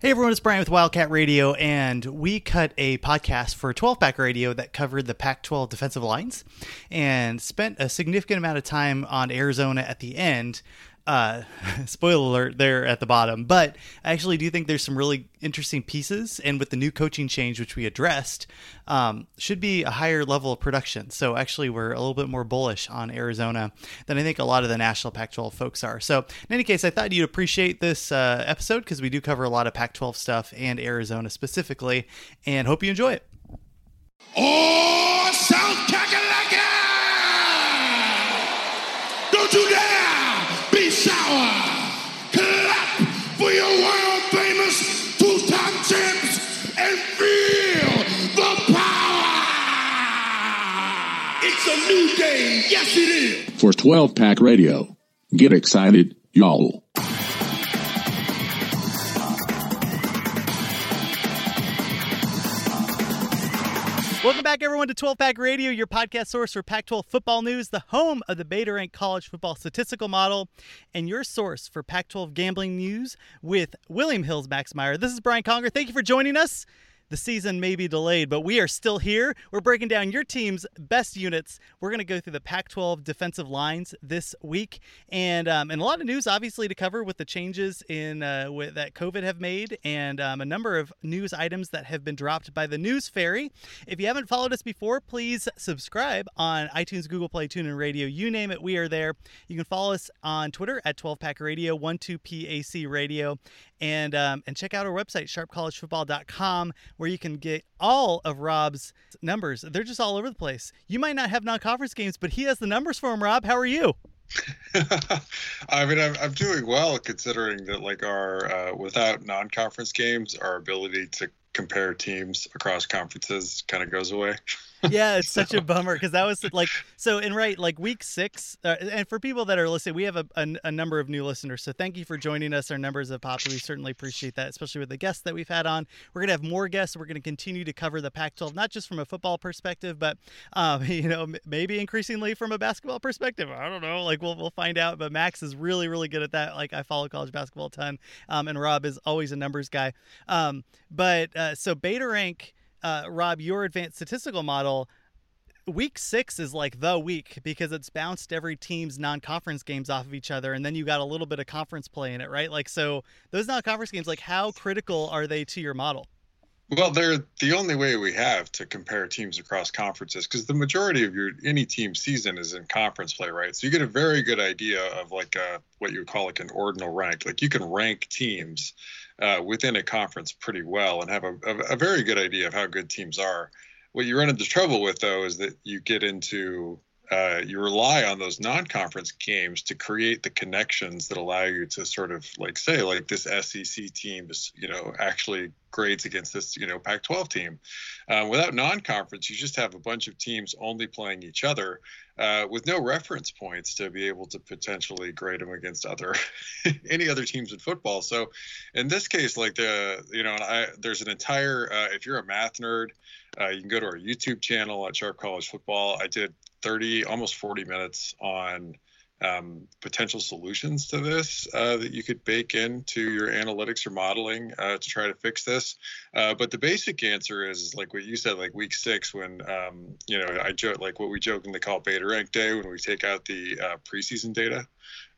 Hey everyone, it's Brian with Wildcat Radio, and we cut a podcast for 12 Pack Radio that covered the Pac 12 defensive lines and spent a significant amount of time on Arizona at the end. Uh, spoiler alert there at the bottom, but I actually do think there's some really interesting pieces, and with the new coaching change, which we addressed, um, should be a higher level of production. So actually, we're a little bit more bullish on Arizona than I think a lot of the national Pac-12 folks are. So in any case, I thought you'd appreciate this uh, episode because we do cover a lot of Pac-12 stuff and Arizona specifically, and hope you enjoy it. Oh, South Kakalaka! New day, yes it is! for 12 Pack Radio. Get excited, y'all. Welcome back, everyone, to 12 Pack Radio, your podcast source for Pac 12 football news, the home of the Beta Rank College Football Statistical Model, and your source for Pac 12 gambling news with William Hills Max Meyer. This is Brian Conger. Thank you for joining us. The season may be delayed, but we are still here. We're breaking down your team's best units. We're going to go through the Pac 12 defensive lines this week, and um, and a lot of news, obviously, to cover with the changes in uh, with, that COVID have made, and um, a number of news items that have been dropped by the News Fairy. If you haven't followed us before, please subscribe on iTunes, Google Play, TuneIn Radio, you name it, we are there. You can follow us on Twitter at 12 Pack Radio, 12PAC Radio, and um, and check out our website sharpcollegefootball.com where you can get all of Rob's numbers. They're just all over the place. You might not have non-conference games, but he has the numbers for them. Rob, how are you? I mean, I'm, I'm doing well considering that, like, our uh, without non-conference games, our ability to compare teams across conferences kind of goes away. yeah, it's such a bummer because that was like so. And right, like week six, uh, and for people that are listening, we have a, a, a number of new listeners. So thank you for joining us. Our numbers have popped. We certainly appreciate that, especially with the guests that we've had on. We're gonna have more guests. We're gonna continue to cover the Pac-12, not just from a football perspective, but um, you know, m- maybe increasingly from a basketball perspective. I don't know. Like we'll we'll find out. But Max is really really good at that. Like I follow college basketball a ton, um, and Rob is always a numbers guy. Um, but uh, so Beta Rank. Uh, Rob, your advanced statistical model, week six is like the week because it's bounced every team's non-conference games off of each other and then you got a little bit of conference play in it right like so those non-conference games like how critical are they to your model Well, they're the only way we have to compare teams across conferences because the majority of your any team season is in conference play, right? So you get a very good idea of like a, what you would call like an ordinal rank. Like you can rank teams uh, within a conference pretty well and have a, a, a very good idea of how good teams are. What you run into trouble with though is that you get into uh, you rely on those non-conference games to create the connections that allow you to sort of like say like this SEC team is you know actually grades against this you know Pac-12 team. Uh, without non-conference, you just have a bunch of teams only playing each other uh, with no reference points to be able to potentially grade them against other any other teams in football. So in this case, like the you know, I, there's an entire uh, if you're a math nerd. Uh, you can go to our YouTube channel at Sharp College Football. I did 30, almost 40 minutes on um, potential solutions to this uh, that you could bake into your analytics or modeling uh, to try to fix this. Uh, but the basic answer is, is like what you said, like week six, when um, you know I joke like what we jokingly call beta rank day, when we take out the uh, preseason data.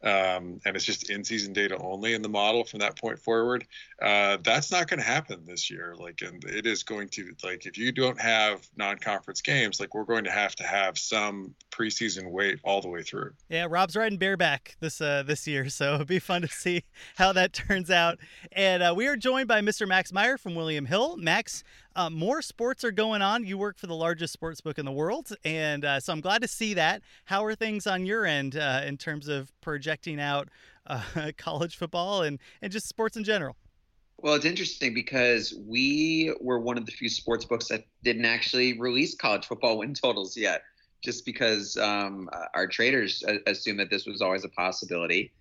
Um, and it's just in-season data only in the model from that point forward. Uh, that's not going to happen this year. Like, and it is going to like if you don't have non-conference games, like we're going to have to have some preseason weight all the way through. Yeah, Rob's riding bareback this uh, this year, so it'll be fun to see how that turns out. And uh, we are joined by Mr. Max Meyer from William Hill. Max, uh, more sports are going on. You work for the largest sports book in the world, and uh, so I'm glad to see that. How are things on your end uh, in terms of projecting out uh, college football and and just sports in general? Well, it's interesting because we were one of the few sports books that didn't actually release college football win totals yet, just because um, our traders assumed that this was always a possibility,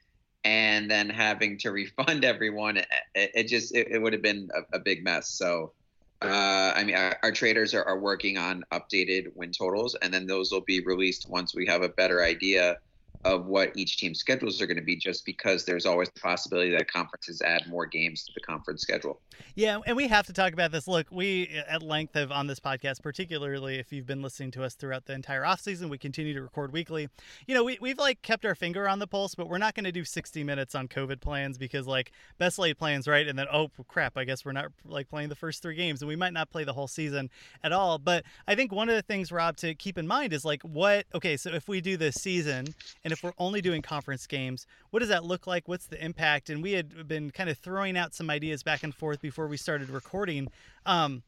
and then having to refund everyone, it, it just it, it, would have been a, a, big mess. So, uh, I mean, our, our traders are, are working on updated win totals, and then those will be released once we have a better idea of what each team's schedules are going to be just because there's always the possibility that conferences add more games to the conference schedule. Yeah, and we have to talk about this. Look, we uh, at length have on this podcast, particularly if you've been listening to us throughout the entire off season, we continue to record weekly. You know, we, we've like kept our finger on the pulse, but we're not going to do 60 minutes on COVID plans because like best laid plans, right? And then, oh crap, I guess we're not like playing the first three games and we might not play the whole season at all. But I think one of the things, Rob, to keep in mind is like what, okay, so if we do this season and if we're only doing conference games, what does that look like? What's the impact? And we had been kind of throwing out some ideas back and forth before we started recording. Um,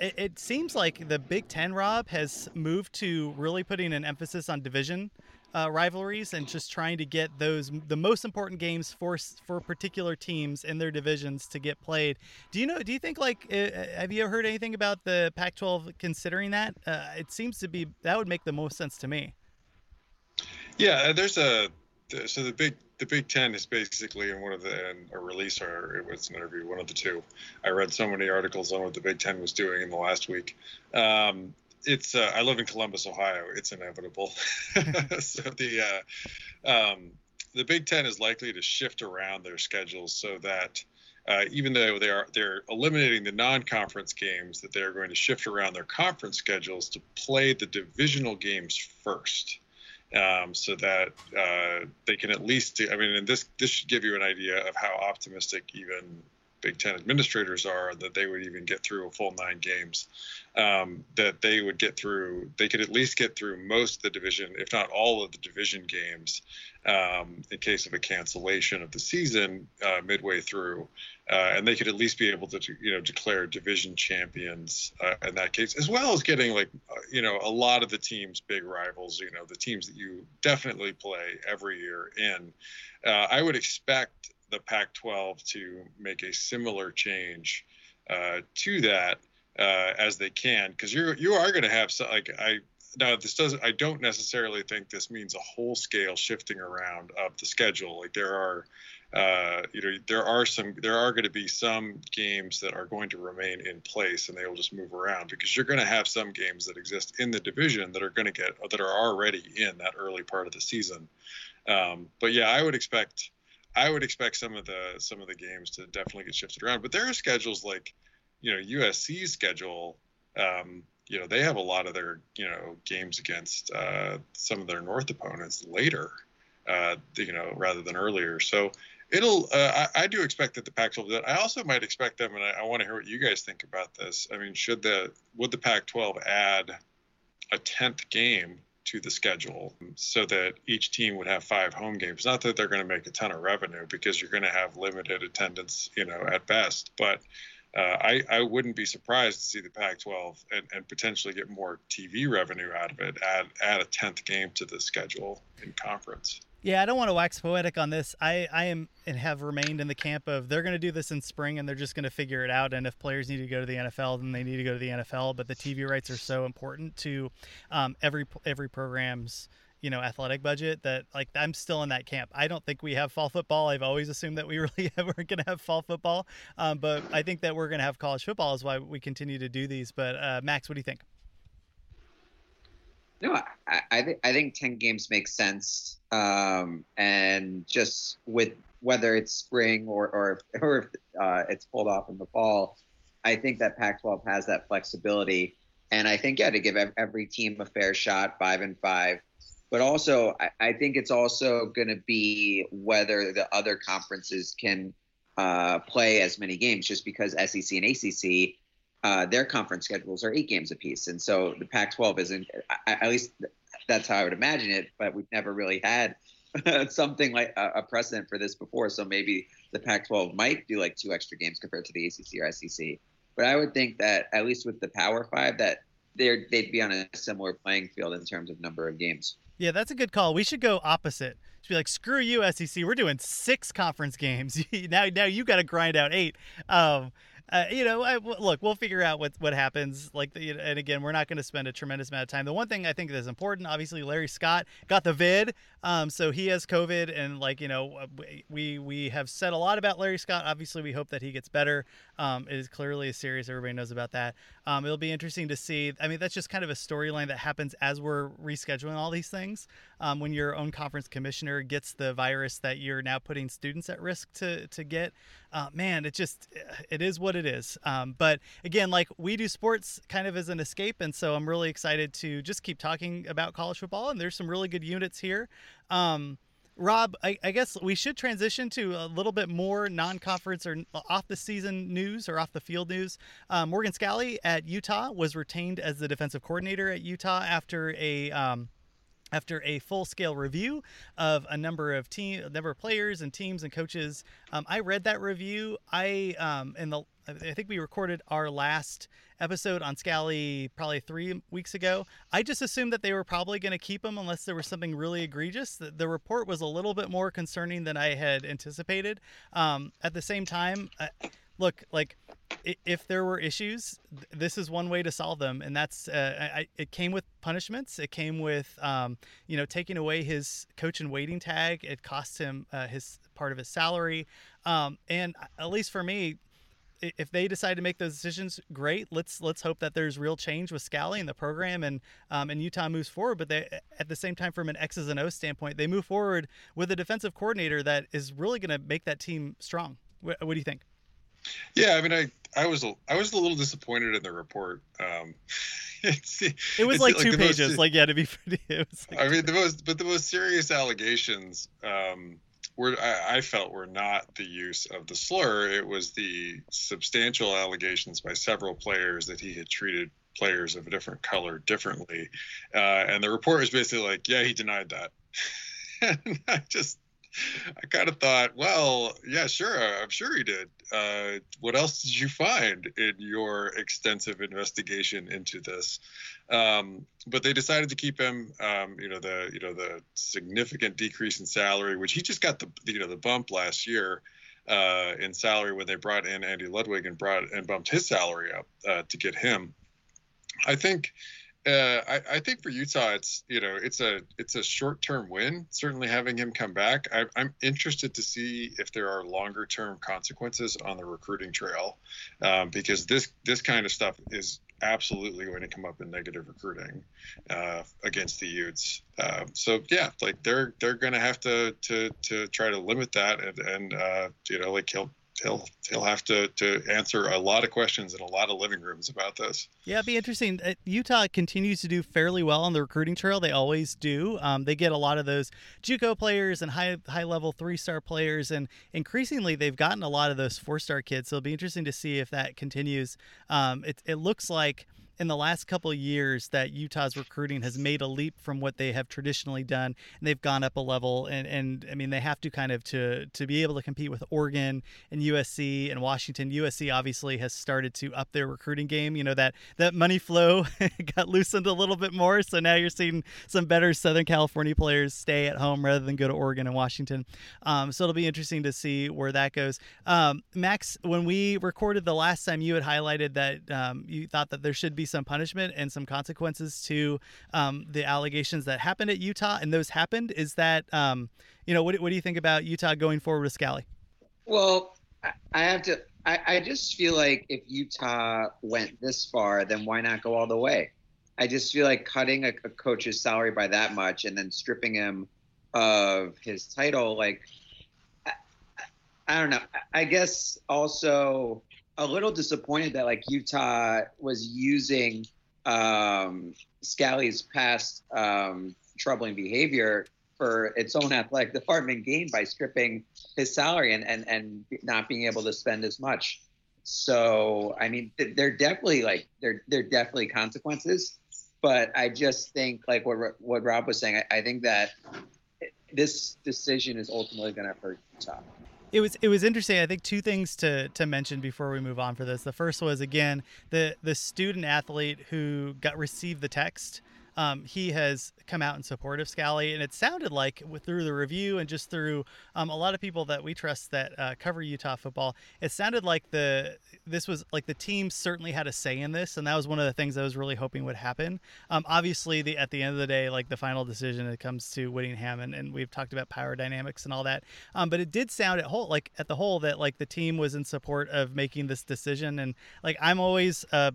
it, it seems like the Big Ten, Rob, has moved to really putting an emphasis on division uh, rivalries and just trying to get those the most important games for for particular teams in their divisions to get played. Do you know? Do you think like uh, have you heard anything about the Pac-12 considering that? Uh, it seems to be that would make the most sense to me. Yeah, there's a so the big the Big Ten is basically in one of the in a release or it was an interview, one of the two. I read so many articles on what the Big Ten was doing in the last week. Um, it's uh, I live in Columbus, Ohio. It's inevitable. so the uh, um, the Big Ten is likely to shift around their schedules so that uh, even though they are they're eliminating the non-conference games, that they are going to shift around their conference schedules to play the divisional games first um, so that uh, they can at least. I mean, and this this should give you an idea of how optimistic even Big Ten administrators are that they would even get through a full nine games. Um, that they would get through, they could at least get through most of the division, if not all of the division games, um, in case of a cancellation of the season uh, midway through, uh, and they could at least be able to, you know, declare division champions uh, in that case, as well as getting like, uh, you know, a lot of the teams' big rivals, you know, the teams that you definitely play every year in. Uh, I would expect the Pac-12 to make a similar change uh, to that as they can, because you're you are going to have like I now this doesn't I don't necessarily think this means a whole scale shifting around of the schedule. Like there are uh, you know there are some there are going to be some games that are going to remain in place and they will just move around because you're going to have some games that exist in the division that are going to get that are already in that early part of the season. Um, but yeah, I would expect I would expect some of the some of the games to definitely get shifted around. But there are schedules like, you know, USC's schedule. Um, you know, they have a lot of their you know games against uh, some of their North opponents later, uh, you know, rather than earlier. So it'll. Uh, I, I, do expect that the Pac-12 that. I also might expect them, and I, I want to hear what you guys think about this. I mean, should the would the Pac-12 add a tenth game to the schedule so that each team would have five home games. Not that they're going to make a ton of revenue because you're going to have limited attendance, you know, at best. But uh, I, I wouldn't be surprised to see the Pac-12 and, and potentially get more TV revenue out of it. Add add a tenth game to the schedule in conference. Yeah, I don't want to wax poetic on this. I, I am and have remained in the camp of they're going to do this in spring and they're just going to figure it out. And if players need to go to the NFL, then they need to go to the NFL. But the TV rights are so important to um, every every program's you know athletic budget that like I'm still in that camp. I don't think we have fall football. I've always assumed that we really weren't going to have fall football, um, but I think that we're going to have college football is why we continue to do these. But uh, Max, what do you think? No, I, I think I think ten games makes sense, um, and just with whether it's spring or or or if uh, it's pulled off in the fall, I think that Pac-12 has that flexibility, and I think yeah, to give every team a fair shot, five and five, but also I, I think it's also going to be whether the other conferences can uh, play as many games, just because SEC and ACC uh, their conference schedules are eight games apiece, and so the Pac-12 isn't. At least that's how I would imagine it. But we've never really had something like a, precedent for this before. So maybe the Pac-12 might do like two extra games compared to the ACC or SEC. But I would think that at least with the Power Five, that they're they'd be on a similar playing field in terms of number of games. Yeah, that's a good call. We should go opposite. to be like, screw you, SEC. We're doing six conference games. now, now you got to grind out eight. Um, uh, you know, I, look, we'll figure out what what happens. Like, the, and again, we're not going to spend a tremendous amount of time. The one thing I think that is important, obviously, Larry Scott got the vid, um, so he has COVID, and like you know, uh, we we have said a lot about Larry Scott. Obviously, we hope that he gets better. Um, it is clearly a series. Everybody knows about that. Um, it'll be interesting to see. I mean, that's just kind of a storyline that happens as we're rescheduling all these things. Um, when your own conference commissioner gets the virus that you're now putting students at risk to to get, uh, man, it just it is what it is. Um, but again, like we do sports kind of as an escape, and so I'm really excited to just keep talking about college football. And there's some really good units here. Um, Rob, I, I, guess we should transition to a little bit more non-conference or off the season news or off the field news. Um, Morgan Scalley at Utah was retained as the defensive coordinator at Utah after a um, after a full-scale review of a number of team, number of players and teams and coaches. Um, I read that review. I um, in the I think we recorded our last episode on Scalley probably three weeks ago. I just assumed that they were probably going to keep him unless there was something really egregious. The, the, report was a little bit more concerning than I had anticipated. Um, at the same time, uh, look, like if there were issues, this is one way to solve them, and that's uh, I, it came with punishments. It came with um, you know taking away his coach and waiting tag. It cost him uh, his part of his salary, um, and at least for me, if they decide to make those decisions, great. Let's let's hope that there's real change with Scalley and the program, and um, and Utah moves forward. But they, at the same time, from an X's and O's standpoint, they move forward with a defensive coordinator that is really going to make that team strong. What, what, do you think? Yeah, I mean, I I was a, I was a little disappointed in the report. Um, it's, it was like two like pages. Most, like yeah, to be pretty. Like I mean, the most but the most serious allegations. Um, were I, felt were not the use of the slur. It was the substantial allegations by several players that he had treated players of a different color differently, uh, and the report was basically like, yeah, he denied that. and I just I kind of thought, well, yeah, sure, I'm sure he did. Uh, what else did you find in your extensive investigation into this? Um, but they decided to keep him. Um, you know the you know the significant decrease in salary, which he just got the you know the bump last year uh, in salary when they brought in Andy Ludwig and brought and bumped his salary up uh, to get him. I think uh, I, I, think for Utah, it's you know it's a it's a short term win. Certainly having him come back, I, am interested to see if there are longer term consequences on the recruiting trail, um, because this this kind of stuff is absolutely going to come up in negative recruiting uh, against the Utes. Uh, so yeah, like they're they're going to have to to to try to limit that and and uh, you know like he'll he'll he'll have to to answer a lot of questions in a lot of living rooms about this. Yeah, it'd be interesting. Uh, Utah continues to do fairly well on the recruiting trail. They always do. Um, they get a lot of those JUCO players and high high level three star players, and increasingly they've gotten a lot of those four star kids. So it'll be interesting to see if that continues. Um, it it looks like in the last couple years that Utah's recruiting has made a leap from what they have traditionally done, and they've gone up a level. And, and I mean, they have to kind of to to be able to compete with Oregon and USC and Washington. USC obviously has started to up their recruiting game. You know that that money flow got loosened a little bit more, so now you're seeing some better Southern California players stay at home rather than go to Oregon and Washington. Um, so it'll be interesting to see where that goes. Um, Max, when we recorded the last time, you had highlighted that um, you thought that there should be some punishment and some consequences to um, the allegations that happened at Utah, and those happened. Is that um, you know what, what do you think about Utah going forward with Scalley? Well, I have to. I, I just feel like if Utah went this far, then why not go all the way? I just feel like cutting a, a coach's salary by that much and then stripping him of his title, like I, I don't know. I guess also a little disappointed that like Utah was using um, Scalley's past um, troubling behavior for its own athletic department gain by stripping his salary and, and, and not being able to spend as much. So, I mean, they're definitely like, they're, they're definitely consequences, but I just think like what, what Rob was saying, I, I think that this decision is ultimately going to hurt Utah it was it was interesting. I think two things to to mention before we move on for this. The first was again the the student athlete who got received the text um, he has come out in support of Scalley, and it sounded like through the review and just through um, a lot of people that we trust that uh, cover Utah football, it sounded like the this was like the team certainly had a say in this, and that was one of the things I was really hoping would happen. Um, obviously, the at the end of the day, like the final decision, it comes to Whittingham, and, and we've talked about power dynamics and all that. Um, but it did sound at whole like at the whole that like the team was in support of making this decision, and like I'm always uh,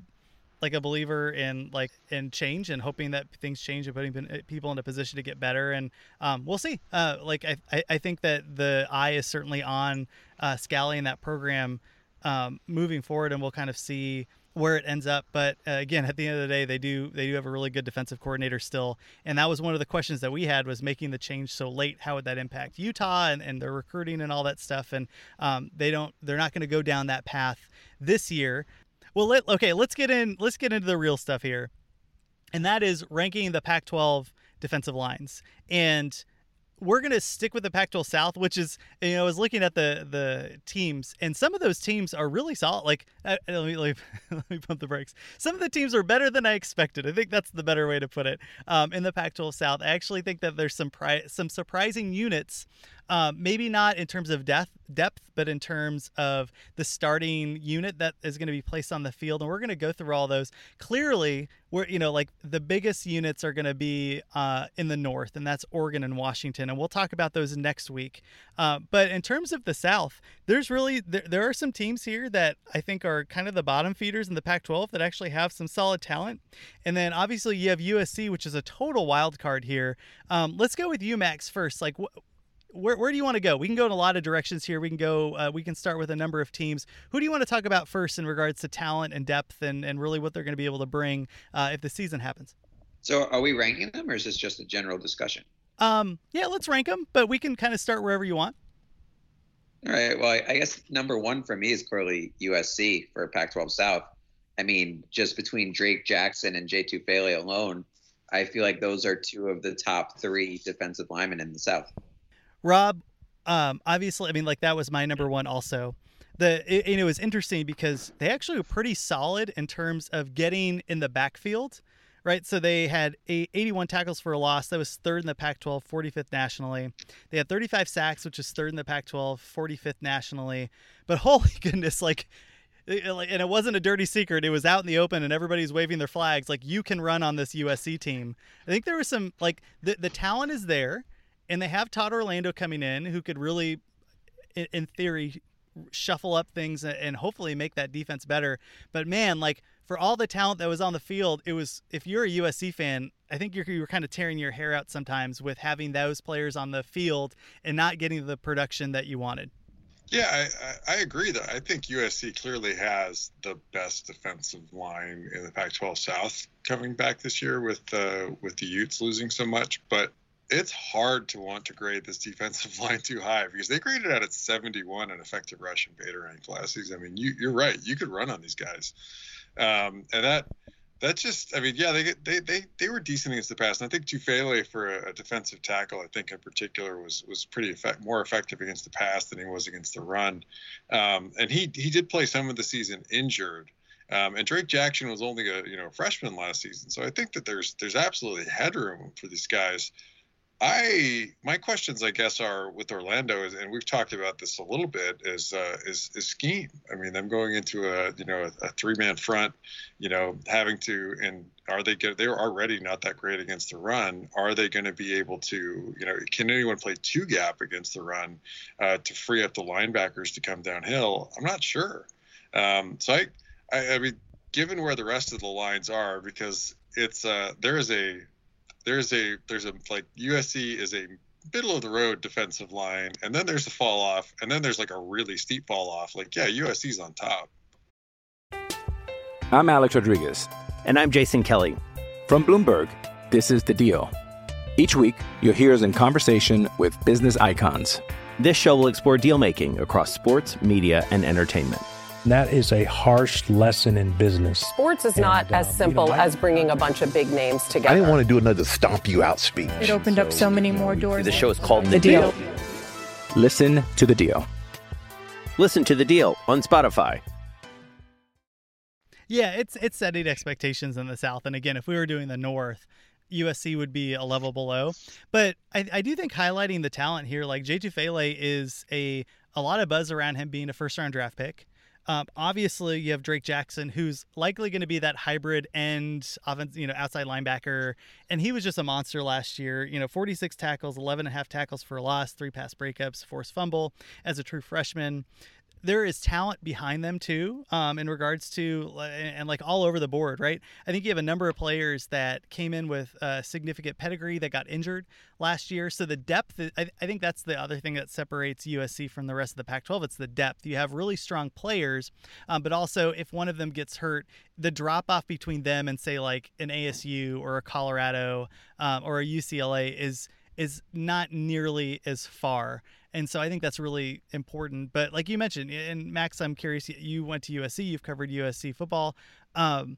like a believer in like in change and hoping that things change and putting people in a position to get better and um, we'll see. Uh, like I, I think that the eye is certainly on uh, Scalley in that program um, moving forward and we'll kind of see where it ends up but uh, again at the end of the day they do they do have a really good defensive coordinator still and that was one of the questions that we had was making the change so late how would that impact utah and, and their recruiting and all that stuff and um, they don't they're not going to go down that path this year well, let, okay, let's get in. Let's get into the real stuff here, and that is ranking the Pac-12 defensive lines. And we're going to stick with the Pac-12 South, which is you know I was looking at the the teams, and some of those teams are really solid. Like uh, let, me, let, me, let me pump the brakes. Some of the teams are better than I expected. I think that's the better way to put it. Um, in the Pac-12 South, I actually think that there's some pri- some surprising units um, maybe not in terms of depth, depth, but in terms of the starting unit that is going to be placed on the field. And we're going to go through all those. Clearly, we're you know like the biggest units are going to be uh, in the north, and that's Oregon and Washington, and we'll talk about those next week. Uh, but in terms of the South, there's really there, there are some teams here that I think are kind of the bottom feeders in the Pac-12 that actually have some solid talent, and then obviously you have USC, which is a total wild card here. Um, let's go with UMax first. Like, wh- where, where do you want to go? We can go in a lot of directions here. We can go. Uh, we can start with a number of teams. Who do you want to talk about first in regards to talent and depth, and and really what they're going to be able to bring uh, if the season happens? So, are we ranking them, or is this just a general discussion? Um, yeah, let's rank them, but we can kind of start wherever you want. All right. Well, I guess number one for me is clearly USC for Pac-12 South. I mean, just between Drake Jackson and Jay Tufele alone, I feel like those are two of the top three defensive linemen in the South. Rob, um, obviously, I mean, like that was my number one also. The it, it was interesting because they actually were pretty solid in terms of getting in the backfield, right? So they had 81 tackles for a loss. That was third in the Pac-12, 45th nationally. They had 35 sacks, which is third in the Pac-12, 45th nationally. But holy goodness, like and it wasn't a dirty secret. It was out in the open, and everybody's waving their flags. Like you can run on this USC team. I think there was some like the the talent is there and they have Todd Orlando coming in, who could really, in theory, shuffle up things and hopefully make that defense better. But man, like for all the talent that was on the field, it was if you're a USC fan, I think you're you were kind of tearing your hair out sometimes with having those players on the field and not getting the production that you wanted. Yeah, I, I agree. That I think USC clearly has the best defensive line in the Pac-12 South coming back this year with uh, with the Utes losing so much. But it's hard to want to grade this defensive line too high because they graded out at 71 in effective rush and beta rank last season. I mean, you, are right. You could run on these guys, um, and that that just, I mean, yeah, they they they they were decent against the pass. And I think Tufele for a, a, defensive tackle, I think in particular, was was pretty effect, more effective against the pass than he was against the run. Um, and he he did play some of the season injured. Um, and Drake Jackson was only a you know freshman last season, so I think that there's there's absolutely headroom for these guys I my questions, I guess, are with Orlando, and we've talked about this a little bit, is uh, is, is scheme. I mean, them going into a you know a, a three man front, you know, having to and are they get they're already not that great against the run. Are they going to be able to you know can anyone play two gap against the run uh, to free up the linebackers to come downhill? I'm not sure. Um, so I, I I mean, given where the rest of the lines are, because it's uh, there is a there's a there's a like USC is a middle of the road defensive line, and then there's a fall off, and then there's like a really steep fall off. Like yeah, USC's on top. I'm Alex Rodriguez, and I'm Jason Kelly from Bloomberg. This is the Deal. Each week, you'll hear us in conversation with business icons. This show will explore deal making across sports, media, and entertainment that is a harsh lesson in business. Sports is and, not uh, as simple you know, I, as bringing a bunch of big names together. I didn't want to do another stomp you out speech. It opened so, up so many more doors. The show is called The, the deal. deal. Listen to the deal. Listen to the deal on Spotify. Yeah, it's it's setting expectations in the South, and again, if we were doing the North, USC would be a level below. But I, I do think highlighting the talent here, like Jay Tufele is a a lot of buzz around him being a first round draft pick. Um, obviously, you have Drake Jackson, who's likely going to be that hybrid end offense, you know, outside linebacker, and he was just a monster last year. You know, 46 tackles, 11 and a half tackles for a loss, three pass breakups, forced fumble as a true freshman there is talent behind them too um, in regards to and like all over the board right? I think you have a number of players that came in with significant pedigree that got injured last year. So the depth I, I think that's the other thing that separates usc from the rest of the pac 12 it's the depth. You have really strong players um, but also if one of them gets hurt the drop off between them and say like an asu or a colorado um, or a ucla is is not nearly as far and so I think that's really important. But like you mentioned, and Max, I'm curious. You went to USC. You've covered USC football. Um,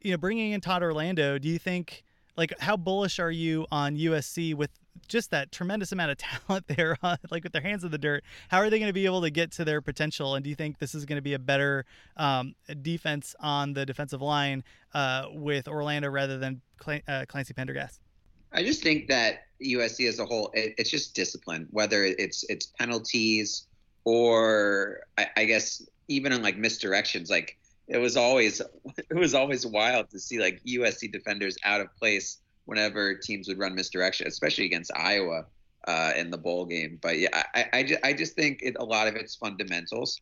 you know, bringing in Todd Orlando, do you think? Like, how bullish are you on USC with just that tremendous amount of talent there, like with their hands in the dirt? How are they going to be able to get to their potential? And do you think this is going to be a better um, defense on the defensive line uh, with Orlando rather than uh, Clancy Pendergast? I just think that USC as a whole, it, it's just discipline, whether it's it's penalties or I, I guess even in like misdirections. Like it was always it was always wild to see like USC defenders out of place whenever teams would run misdirection, especially against Iowa uh, in the bowl game. But yeah, I I, just, I just think it, a lot of it's fundamentals,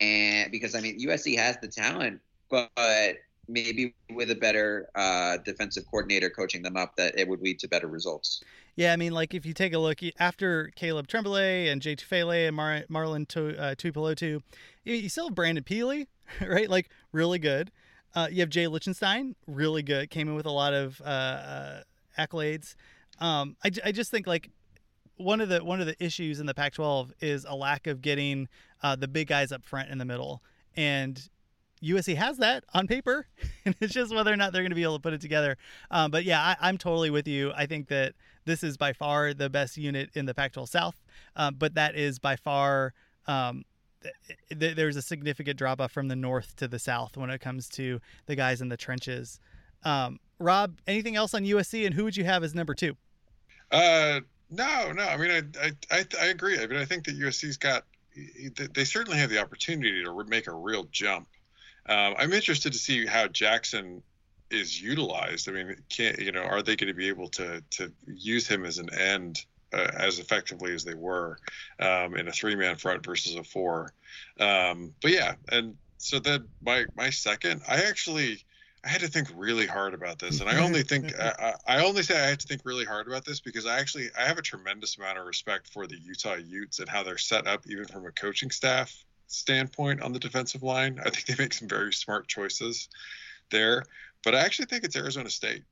and because I mean USC has the talent, but maybe with a better uh, defensive coordinator coaching them up, that it would lead to better results. Yeah, I mean, like if you take a look after Caleb Tremblay and Jay Tufele and Mar- Marlon to- uh, Tuipulotu, you, you still have Brandon Pili, right? Like really good. Uh, you have Jay Lichtenstein, really good. Came in with a lot of uh, uh, accolades. Um, I, I just think like one of the one of the issues in the Pac-12 is a lack of getting uh, the big guys up front in the middle, and USC has that on paper, and it's just whether or not they're going to be able to put it together. Um, but yeah, I, am totally with you. I think that this is by far the best unit in the Pac-12 South, um, but that is by far um, th- there's a significant drop off from the north to the south when it comes to the guys in the trenches. Um, Rob, anything else on USC, and who would you have as number two? Uh, no, no. I mean, I, I, I, I agree. I mean, I think that USC's got they certainly have the opportunity to make a real jump um, I'm interested to see how Jackson is utilized. I mean, can you know, are they going to be able to to use him as an end uh, as effectively as they were um, in a three man front versus a four? Um, but yeah, and so then my my second, I actually. I had to think really hard about this, and I only think I, I, only say I had to think really hard about this because I actually I have a tremendous amount of respect for the Utah Utes and how they're set up, even from a coaching staff standpoint on the defensive line. I think they make some very smart choices there. But I actually think it's Arizona State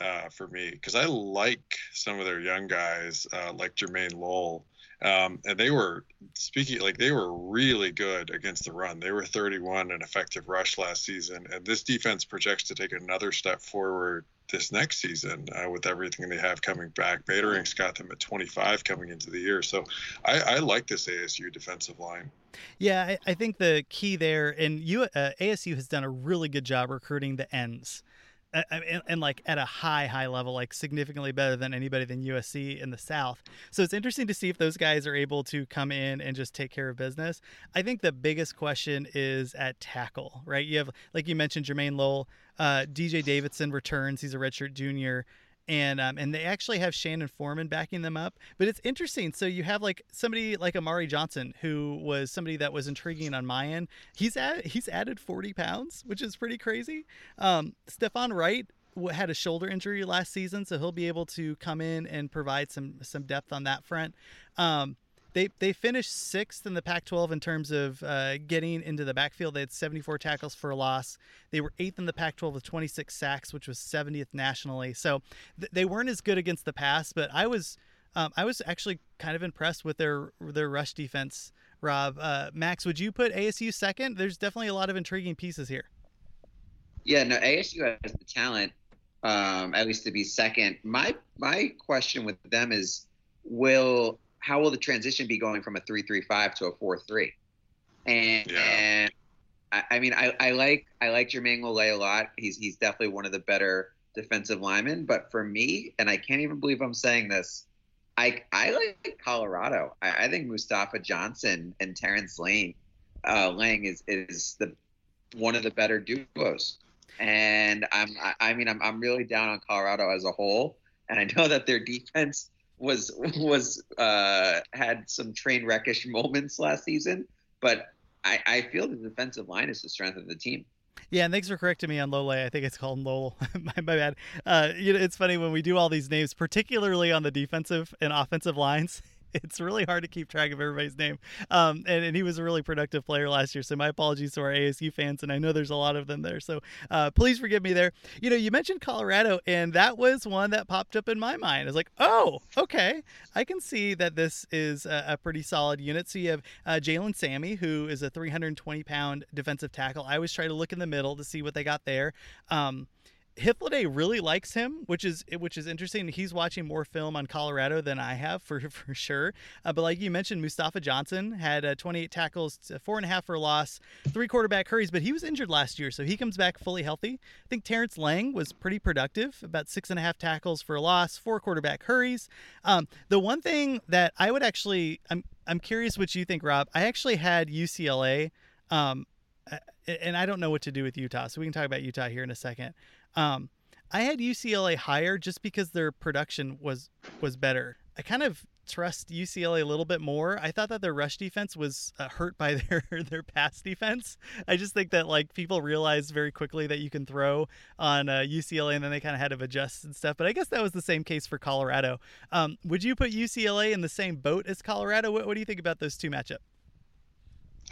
uh, for me because I like some of their young guys, uh, like Jermayne Lowell. Um, and they were speaking like they were really good against the run. They were 31 in effective rush last season, and this defense projects to take another step forward this next season uh, with everything they have coming back. Beta Rank's got them at 25 coming into the year, so I, I like this ASU defensive line. Yeah, I, I think the key there, and you, uh, ASU has done a really good job recruiting the ends and, and, like at a high high level like significantly better than anybody than USC in the South. So it's interesting to see if those guys are able to come in and just take care of business. I think the biggest question is at tackle, right? You have like you mentioned Jermayne Lowell, uh, DJ Davidson returns. He's a redshirt junior and um, and they actually have Shannon Forman backing them up. But it's interesting. So you have like somebody like Amari Johnson, who was somebody that was intriguing on my end. He's at he's added 40 pounds, which is pretty crazy. Um, Stefan Wright had a shoulder injury last season, so he'll be able to come in and provide some some depth on that front. Um, they they finished sixth in the Pac-12 in terms of uh, getting into the backfield. They had 74 tackles for a loss. They were eighth in the Pac-12 with 26 sacks, which was 70th nationally. So th- they weren't as good against the pass, but I was um, I was actually kind of impressed with their their rush defense. Rob, uh, Max, would you put ASU second? There's definitely a lot of intriguing pieces here. Yeah, no, ASU has the talent, um, at least to be second. My my question with them is, will how will the transition be going from a three three five to a four three? And, yeah. and I, I, mean, I, I like I like Jermayne Lole a lot. He's he's definitely one of the better defensive linemen, but for me, and I can't even believe I'm saying this, I I like Colorado. I, I think Mustafa Johnson and Terrence Lane uh, Lang is is the one of the better duos. And I'm I, I mean I'm I'm really down on Colorado as a whole, and I know that their defense was was uh, had some train wreckish moments last season, but I, I feel the defensive line is the strength of the team. Yeah, and thanks for correcting me on Lole. I think it's called Lowell. my, my bad. Uh, you know, it's funny when we do all these names, particularly on the defensive and offensive lines. It's really hard to keep track of everybody's name. Um, and, and he was a really productive player last year. So my apologies to our ASU fans, and I know there's a lot of them there. So uh, please forgive me there. You know, you mentioned Colorado, and that was one that popped up in my mind. I was like, oh, okay, I can see that this is a, a pretty solid unit. So you have uh, Jalen Sami, who is a 320 pound defensive tackle. I always try to look in the middle to see what they got there. Um, Hythloday really likes him, which is which is interesting. He's watching more film on Colorado than I have for for sure. Uh, but like you mentioned, Mustafa Johnson had uh, 28 tackles, four and a half for a loss, three quarterback hurries, but he was injured last year, so he comes back fully healthy. I think Terrence Lang was pretty productive, about six and a half tackles for a loss, four quarterback hurries. Um, the one thing that I would actually, I'm I'm curious what you think, Rob. I actually had UCLA. Um, and I don't know what to do with Utah, so we can talk about Utah here in a second. Um, I had UCLA higher just because their production was was better. I kind of trust UCLA a little bit more. I thought that their rush defense was uh, hurt by their their pass defense. I just think that like people realized very quickly that you can throw on uh, UCLA, and then they kind of had to adjust and stuff. But I guess that was the same case for Colorado. Um, would you put UCLA in the same boat as Colorado? What, what do you think about those two matchups?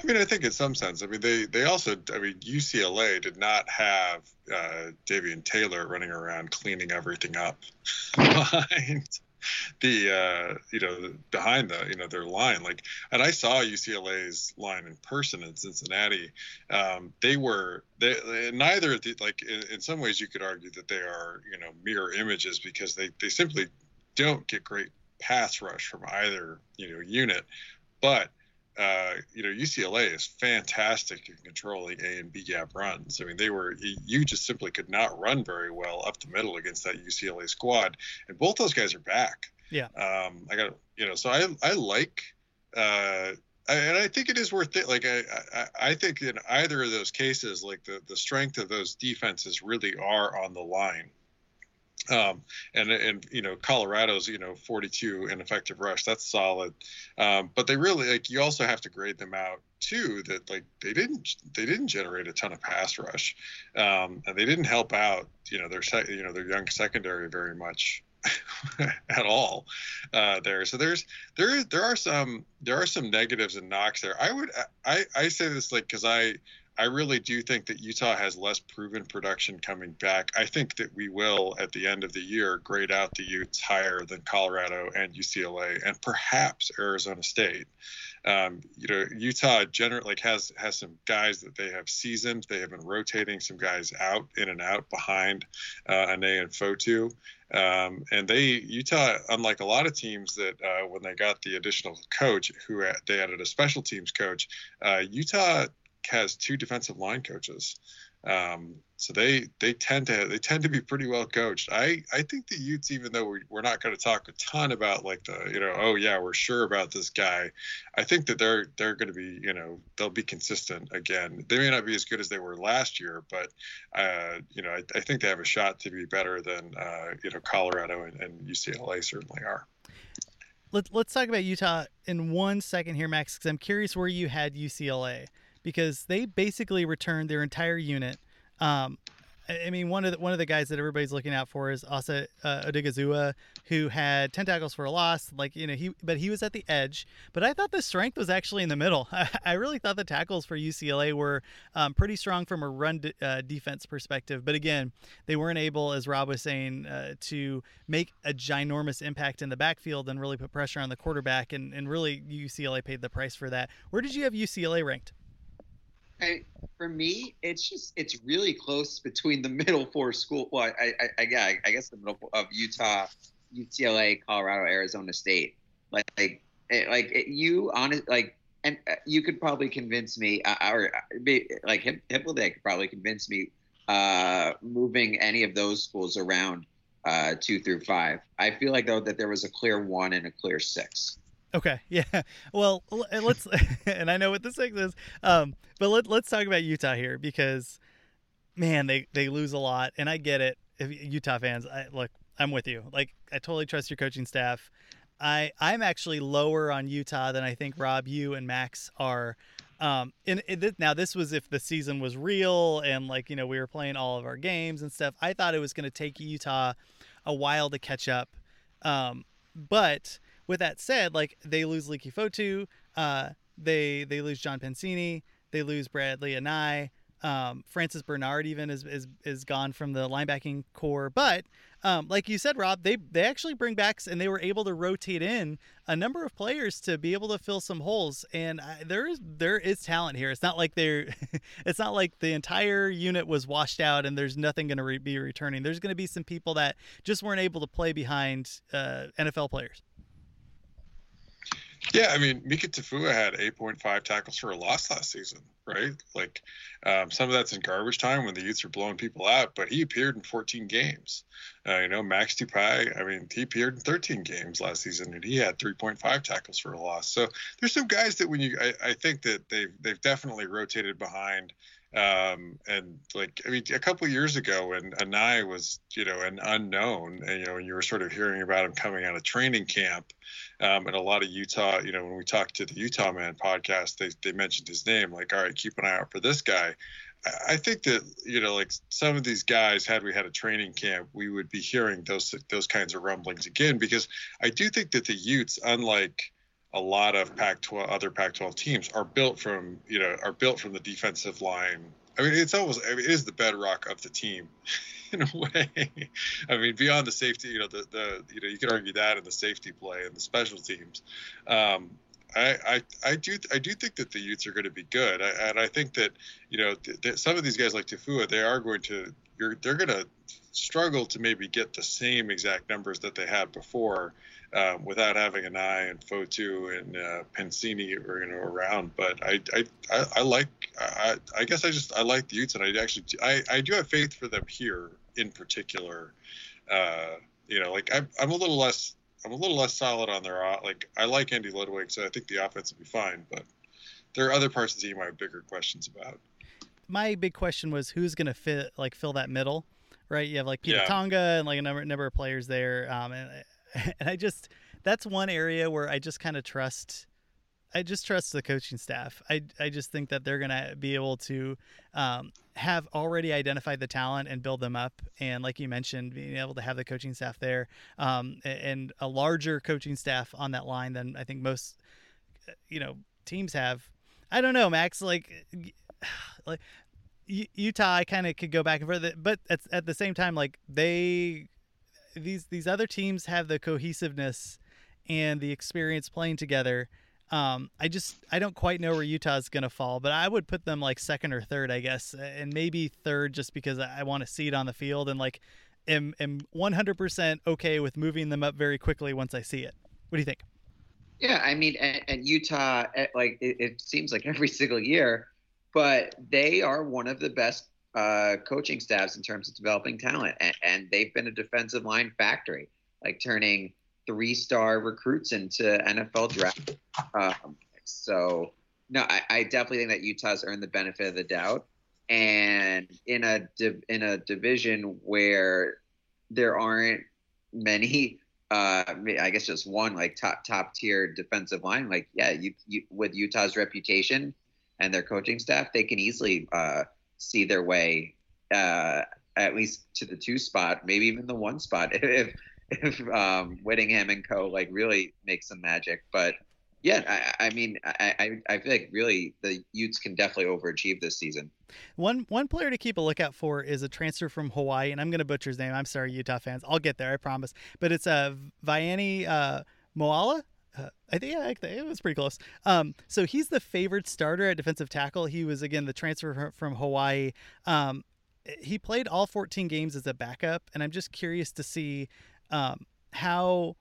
I mean, I think in some sense. I mean, they they also. I mean, UCLA did not have uh, Davion Taylor running around cleaning everything up behind the uh, you know behind the you know their line. Like, and I saw UCLA's line in person in Cincinnati. Um, they were they neither the, like in, in some ways you could argue that they are you know mirror images because they they simply don't get great pass rush from either you know unit, but uh, you know, UCLA is fantastic in controlling A and B gap runs. I mean, they were you just simply could not run very well up the middle against that UCLA squad, and both those guys are back. Yeah. Um, I got you know, so I I like. Uh, and I think it is worth it. Like I, I, I think in either of those cases, like the, the strength of those defenses really are on the line. Um, and and you know Colorado's you know 42 in effective rush that's solid, um, but they really like you also have to grade them out too that like they didn't they didn't generate a ton of pass rush, um, and they didn't help out you know their you know their young secondary very much at all uh, there. So there's there there are some there are some negatives and knocks there. I would I I say this like because I I really do think that Utah has less proven production coming back. I think that we will, at the end of the year, grade out the Utes higher than Colorado and UCLA and perhaps Arizona State. Um, you know, Utah generally like has has some guys that they have seasoned. They have been rotating some guys out in and out behind uh, Anae and Fotu. Um, and they Utah, unlike a lot of teams that uh, when they got the additional coach, who they added a special teams coach, uh, Utah has two defensive line coaches. Um, so they they tend to they tend to be pretty well coached. I I think the Utes, even though we, we're not going to talk a ton about like the you know oh yeah we're sure about this guy, I think that they're they're going to be you know they'll be consistent again. They may not be as good as they were last year, but uh, you know I, I think they have a shot to be better than uh, you know Colorado and, and UCLA certainly are. Let's let's talk about Utah in one second here, Max, because I'm curious where you had UCLA because they basically returned their entire unit. Um, I mean, one of the, one of the guys that everybody's looking out for is Osa uh, Odighizuwa, who had ten tackles for a loss. Like you know, he but he was at the edge. But I thought the strength was actually in the middle. I, I really thought the tackles for UCLA were um, pretty strong from a run de- uh, defense perspective. But again, they weren't able, as Rob was saying, uh, to make a ginormous impact in the backfield and really put pressure on the quarterback. And and really, UCLA paid the price for that. Where did you have UCLA ranked? I, for me, it's just it's really close between the middle four school. Well, I, I, I, I guess the middle of Utah, UCLA, Colorado, Arizona State. Like, like, it, like it, you honest, like, and uh, you could probably convince me, uh, or uh, like Hip, Hythloday could probably convince me uh, moving any of those schools around uh, two through five. I feel like though that there was a clear one and a clear six. Okay, yeah. Well, let's and I know what the six is, um, but let, let's talk about Utah here because, man, they they lose a lot, and I get it. If Utah fans, I, look, I'm with you. Like, I totally trust your coaching staff. I I'm actually lower on Utah than I think Rob, you, and Max are. Um, and it, now this was if the season was real and like you know we were playing all of our games and stuff. I thought it was going to take Utah a while to catch up. Um, but with that said, like they lose Leki Fotu, uh, they they lose John Penisini, they lose Bradlee Anae. Um, Francis Bernard even is, is is gone from the linebacking corps, but um, like you said, Rob, they they actually bring backs and they were able to rotate in a number of players to be able to fill some holes. And I, there is there is talent here. It's not like they're it's not like the entire unit was washed out and there's nothing going to re- be returning. There's going to be some people that just weren't able to play behind uh, NFL players. Yeah, I mean, Mika Tafua had 8.5 tackles for a loss last season, right? Like, um, some of that's in garbage time when the youths are blowing people out, but he appeared in 14 games. Uh, you know, Max Tupai, I mean, he appeared in 13 games last season, and he had 3.5 tackles for a loss. So there's some guys that when you, I, I think that they've they've definitely rotated behind um, and like I mean, a couple years ago when Anae was, you know, an unknown, and you know, when you were sort of hearing about him coming out of training camp, um, and a lot of Utah, you know, when we talked to the Utah Man podcast, they they mentioned his name, like, all right, keep an eye out for this guy. I think that you know, like some of these guys, had we had a training camp, we would be hearing those those kinds of rumblings again, because I do think that the Utes, unlike a lot of Pac-12 other Pac-12 teams are built from you know are built from the defensive line. I mean, it's almost I mean, it is the bedrock of the team in a way. I mean, beyond the safety, you know, the the you know you could argue that in the safety play and the special teams. Um, I, I, do I do think that the Utes are going to be good, I, and I think that you know th- some of these guys like Tafua, they are going to you're, they're going to struggle to maybe get the same exact numbers that they had before um, without having Anae and Fotu and uh, know, around. But I, I, I, I like, I, I, guess I just, I like the Utes and I actually, I, I do have faith for them here in particular. Uh, you know, like I'm, I'm a little less, I'm a little less solid on their, like I like Andy Ludwig, so I think the offense will be fine. But there are other parts of the team I have bigger questions about. My big question was who's going to fit, like fill that middle, right? You have like Pita yeah. Tonga and like a number, number of players there. Um, and and I just that's one area where I just kind of trust. I just trust the coaching staff. I, I just think that they're going to be able to um, have already identified the talent and build them up. And like you mentioned, being able to have the coaching staff there um, and a larger coaching staff on that line than I think most, uh, you know, teams have. I don't know, Max. Like, like Utah, I kind of could go back and forth, but at, at the same time, like they these these other teams have the cohesiveness and the experience playing together. Um, I just I don't quite know where Utah's gonna fall, but I would put them like second or third, I guess, and maybe third just because I, I want to see it on the field and like am am 100% okay with moving them up very quickly once I see it. What do you think? Yeah, I mean, and, and Utah, eh, like it, it seems like every single year, but they are one of the best uh, coaching staffs in terms of developing talent, and, and they've been a defensive line factory, like turning three-star recruits into NFL draft. Um, so, no, I, I, definitely think that Utah's earned the benefit of the doubt, and in a div- in a division where there aren't many. Uh, I guess just one like top top tier defensive line. Like, yeah, you, you with Utah's reputation and their coaching staff, they can easily uh, see their way uh, at least to the two spot, maybe even the one spot if if um, Whittingham and Co. like really make some magic. But yeah, I, I mean, I, I feel like really the Utes can definitely overachieve this season. One one player to keep a lookout for is a transfer from Hawaii, and I'm going to butcher his name. I'm sorry, Utah fans. I'll get there, I promise. But it's a uh, Vaiani uh, Moala. Uh, I think yeah, it was pretty close. Um, so he's the favored starter at defensive tackle. He was again the transfer from Hawaii. Um, he played all 14 games as a backup, and I'm just curious to see um, how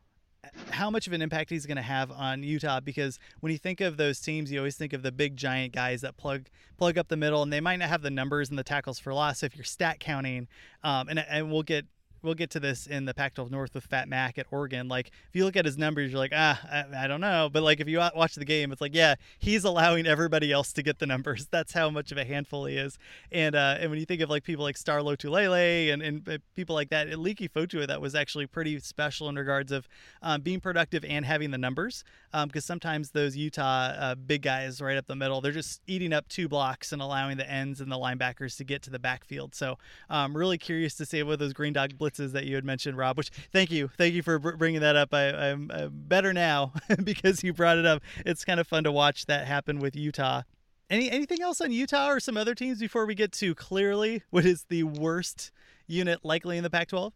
how much of an impact he's going to have on Utah because when you think of those teams, you always think of the big giant guys that plug plug up the middle, and they might not have the numbers and the tackles for loss. So if you're stat counting, um, and and we'll get we'll get to this in the Pac-12 North with Fat Mac at Oregon. Like if you look at his numbers, you're like, ah, I, I, don't know. But like if you watch the game, it's like, yeah, he's allowing everybody else to get the numbers. That's how much of a handful he is. And uh, and when you think of like people like Star Lotulelei and, and uh, people like that, Leki Fotua, that was actually pretty special in regards of um, being productive and having the numbers. Because um, sometimes those Utah uh, big guys right up the middle, they're just eating up two blocks and allowing the ends and the linebackers to get to the backfield. So I'm um, really curious to see what those Green Dog blitzes that you had mentioned, Rob. Which thank you, thank you for bringing that up. I, am better now because you brought it up. It's kind of fun to watch that happen with Utah. Any anything else on Utah or some other teams before we get to clearly what is the worst unit likely in the Pac-12?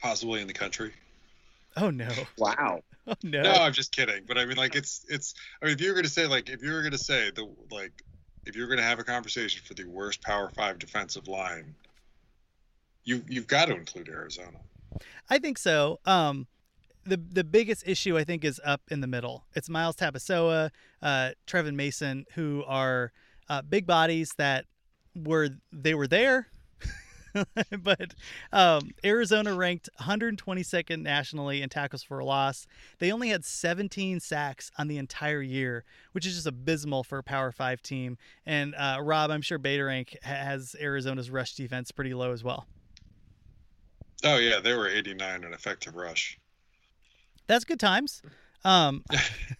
Possibly in the country. Oh no! Wow. Oh, no. No, I'm just kidding. But I mean, like, it's it's. I mean, if you were gonna say like, if you were gonna say the like, if you're gonna have a conversation for the worst Power Five defensive line, you you've got to include Arizona. I think so. Um, the the biggest issue I think is up in the middle. It's Myles Tapusoa, uh, Trevon Mason, who are uh, big bodies that were they were there, but um, Arizona ranked 122nd nationally in tackles for a loss. They only had 17 sacks on the entire year, which is just abysmal for a Power Five team. And uh, Rob, I'm sure Beta has Arizona's rush defense pretty low as well. Oh yeah, they were 89 an effective rush. That's good times. Um,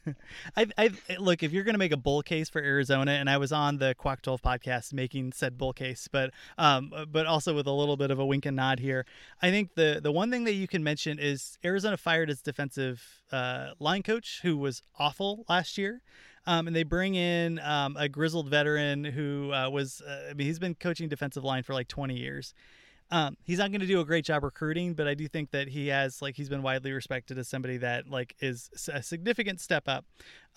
I, I look if you're going to make a bull case for Arizona, and I was on the Quack 12 podcast making said bull case, but um, but also with a little bit of a wink and nod here. I think the the one thing that you can mention is Arizona fired its defensive uh, line coach, who was awful last year. Um, and they bring in um, a grizzled veteran who uh, was, uh, I mean, he's been coaching defensive line for like 20 years. Um, he's not going to do a great job recruiting, but I do think that he has like he's been widely respected as somebody that like is a significant step up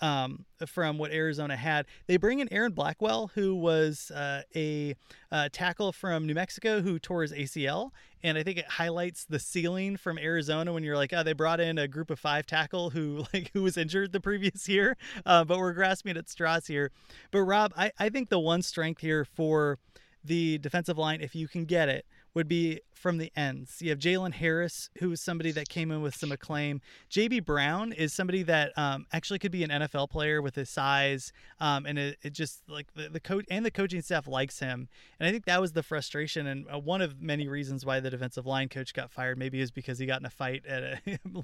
um, from what Arizona had. They bring in Aaron Blackwell, who was uh, a uh, tackle from New Mexico who tore his ACL, and I think it highlights the ceiling from Arizona when you're like, oh, they brought in a group of five tackle who like who was injured the previous year, uh, but we're grasping at straws here. But Rob, I, I think the one strength here for the defensive line, if you can get it would be from the ends. You have Jalen Harris, who is somebody that came in with some acclaim. JB Brown is somebody that um, actually could be an NFL player with his size, um, and it, it, just like the, the coach and the coaching staff likes him. And I think that was the frustration and uh, one of many reasons why the defensive line coach got fired. Maybe is because he got in a fight at a,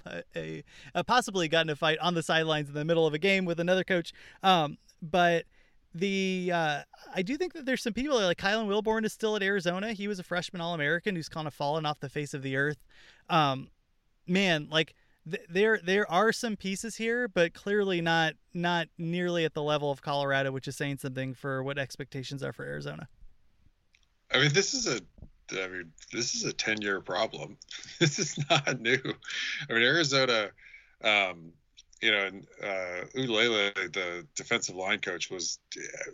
a, a possibly got in a fight on the sidelines in the middle of a game with another coach. Um, but the uh, I do think that there's some people like Kylan Wilborn is still at Arizona. He was a freshman All American who's kind of fallen off the face of the earth. Um, man, like th- there there are some pieces here, but clearly not not nearly at the level of Colorado, which is saying something for what expectations are for Arizona. I mean, this is a I mean, this is a 10 year problem. This is not new. I mean, Arizona, um, you know, uh, Uiagalelei, the defensive line coach, was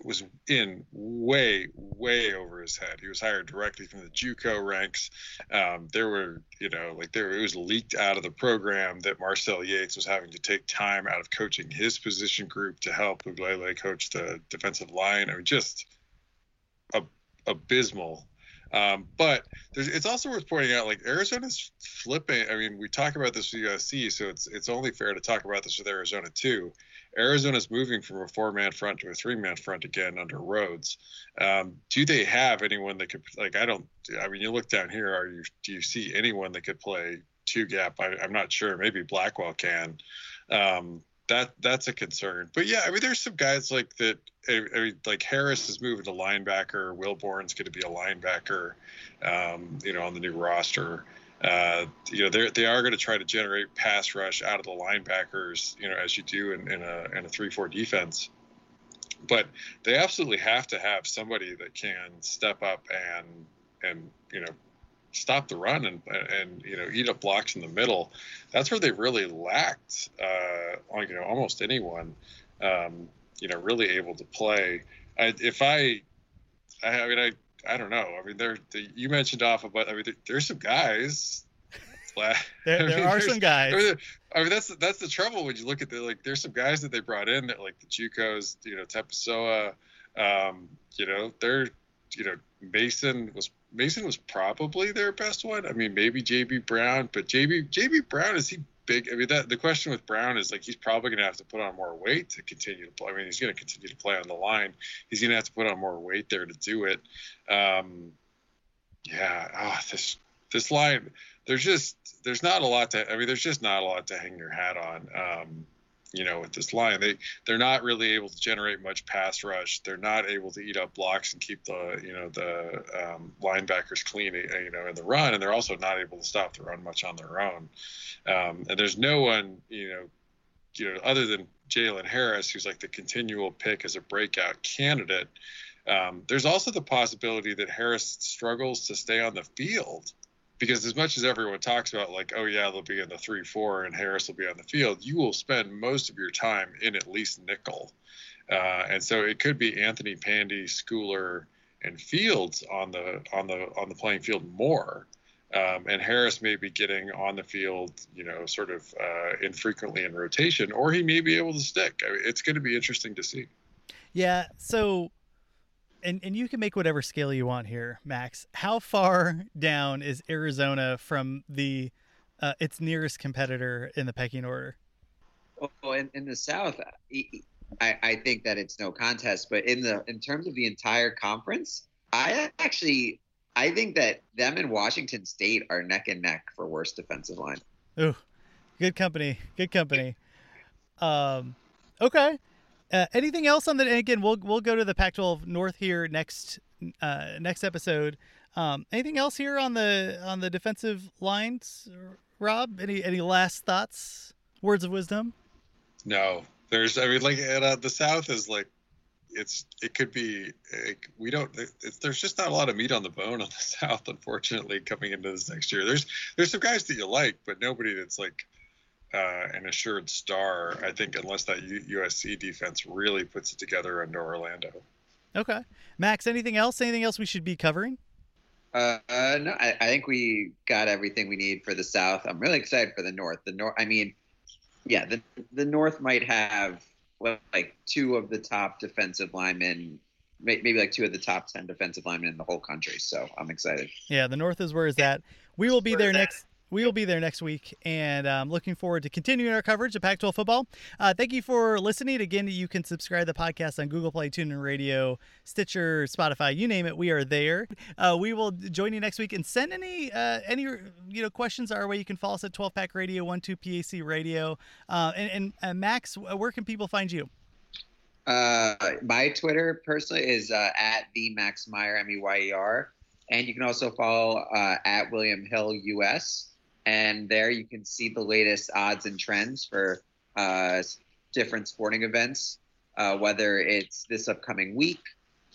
was in way, way over his head. He was hired directly from the JUCO ranks. Um, there were, you know, like there it was leaked out of the program that Marcel Yates was having to take time out of coaching his position group to help Uiagalelei coach the defensive line. I mean, just ab- abysmal um, but it's also worth pointing out, like Arizona's flipping. I mean, we talk about this with USC, so it's it's only fair to talk about this with Arizona too. Arizona's moving from a four-man front to a three-man front again under Rhoads. Um, do they have anyone that could like? I don't. I mean, you look down here. Are you? Do you see anyone that could play two gap? I, am not sure. Maybe Blackwell can. Um, that that's a concern. But yeah, I mean, there's some guys like that. I, mean, like Harris is moving to linebacker. Wilborn's going to be a linebacker. Um, you know, on the new roster. Uh, you know, they they are going to try to generate pass rush out of the linebackers. You know, as you do in, in a in a three four defense. But they absolutely have to have somebody that can step up and and you know stop the run and and you know eat up blocks in the middle. That's where they really lacked, uh, like you know, almost anyone, um, you know, really able to play. I, if I, I, I mean, I, I don't know. I mean, there, the, you mentioned off about. I mean, there, there's some guys there, there I mean, are some guys. I mean, I mean, that's that's the trouble when you look at the like. There's some guys that they brought in that like the JUCOs, you know, Tapusoa, um, you know, they're, you know, Mason was Mason was probably their best one. I mean, maybe JB Brown, but JB JB Brown is he big? I mean, that the question with Brown is like he's probably going to have to put on more weight to continue to play. I mean, he's going to continue to play on the line. He's going to have to put on more weight there to do it. Um, yeah, oh, this this line, there's just there's not a lot to. I mean, there's just not a lot to hang your hat on. Um, you know, with this line, they they're not really able to generate much pass rush. They're not able to eat up blocks and keep the you know the um, linebackers clean, you know, in the run, and they're also not able to stop the run much on their own. Um, and there's no one, you know, you know, other than Jalen Harris, who's like the continual pick as a breakout candidate. Um, there's also the possibility that Harris struggles to stay on the field because as much as everyone talks about like oh yeah they'll be in the 3-4 and harris will be on the field you will spend most of your time in at least nickel. Uh, and so it could be anthony pandy schooler and fields on the on the on the playing field more. Um, and harris may be getting on the field you know sort of uh, infrequently in rotation or he may be able to stick. I mean, it's going to be interesting to see. Yeah so and and you can make whatever scale you want here, Max. How far down is Arizona from the uh, its nearest competitor in the pecking order? Well, in, in the South, I, I think that it's no contest. But in the in terms of the entire conference, I actually I think that them and Washington State are neck and neck for worst defensive line. Ooh, good company, good company. Um, okay. Uh, anything else on the? again, we'll we'll go to the Pac-12 North here next uh, next episode. Um, anything else here on the on the defensive lines, Rob? Any any last thoughts? Words of wisdom? No, there's. I mean, like uh, the South is like it's it could be we don't there's just not a lot of meat on the bone on the south unfortunately coming into this next year there's there's some guys that you like but nobody that's like uh, an assured star, I think, unless that U- USC defense really puts it together under Orlando. Okay, Max. Anything else? Anything else we should be covering? Uh, uh, no, I, I, think we got everything we need for the South. I'm really excited for the North. The North. I mean, yeah, the the North might have like two of the top defensive linemen maybe like two of the top 10 defensive linemen in the whole country. So I'm excited. Yeah, the North is where is that. We will be there next we will be there next week, and I'm um, looking forward to continuing our coverage of Pac-12 football. Uh, thank you for listening. Again, you can subscribe to the podcast on Google Play, TuneIn Radio, Stitcher, Spotify, you name it. We are there. Uh, we will join you next week and send any uh, any you know questions our way. You can follow us at 12 Pack Radio, 12 PAC Radio, uh, and, and Max, where can people find you? Uh, my Twitter personally is uh, at the Max Meyer M E Y E R, and you can also follow at William Hill US and there you can see the latest odds and trends for uh, different sporting events, uh, whether it's this upcoming week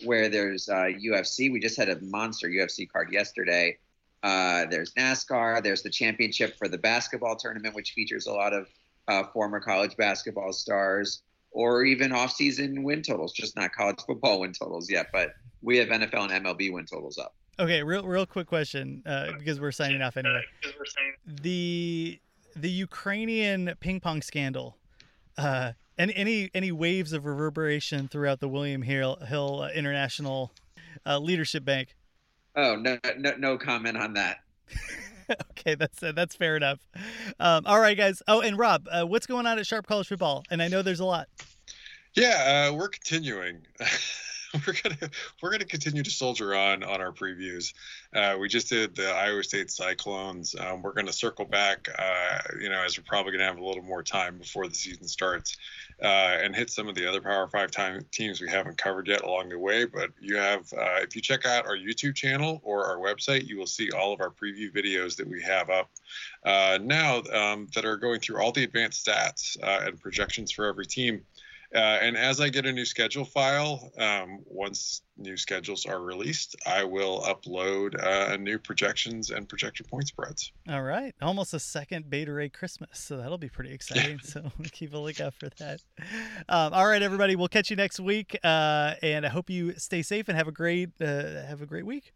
where there's uh, UFC. We just had a monster UFC card yesterday. Uh, there's NASCAR. There's the championship for the basketball tournament, which features a lot of uh, former college basketball stars, or even off-season win totals. Just not college football win totals yet, but we have NFL and MLB win totals up. Okay, real real quick question uh, because we're signing off anyway. The the Ukrainian ping pong scandal. Uh, any any any waves of reverberation throughout the William Hill Hill uh, International uh, Leadership Bank? Oh no no no comment on that. okay, that's uh, that's fair enough. Um, all right, guys. Oh, and Rob, uh, what's going on at Sharp College Football? And I know there's a lot. Yeah, uh, we're continuing. we're gonna we're gonna continue to soldier on on our previews. Uh, we just did the Iowa State Cyclones. Um, we're gonna circle back, uh, you know, as we're probably gonna have a little more time before the season starts, uh, and hit some of the other Power Five time teams we haven't covered yet along the way. But you have, uh, if you check out our YouTube channel or our website, you will see all of our preview videos that we have up uh, now um, that are going through all the advanced stats uh, and projections for every team. Uh, and as I get a new schedule file, um, once new schedules are released, I will upload uh, new projections and projection point spreads. All right. Almost a second Beta Rank Christmas. So that'll be pretty exciting. so keep a lookout for that. Um, all right, everybody. We'll catch you next week. Uh, and I hope you stay safe and have a great, uh, have a great week.